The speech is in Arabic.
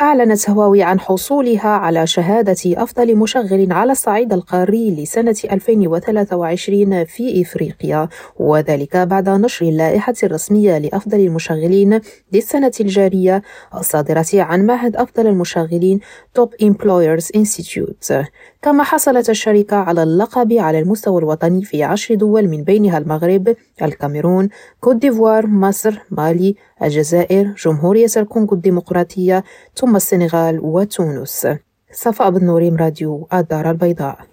أعلنت هواوي عن حصولها على شهادة أفضل مشغل على الصعيد القاري لسنة 2023 في إفريقيا وذلك بعد نشر اللائحة الرسمية لأفضل المشغلين للسنة الجارية الصادرة عن معهد أفضل المشغلين Top Employers Institute. كما حصلت الشركة على اللقب على المستوى الوطني في عشر دول من بينها المغرب الكاميرون كوت ديفوار مصر مالي الجزائر جمهورية الكونغو الديمقراطية ثم السنغال وتونس. صفاء بن نوريم راديو الدار البيضاء.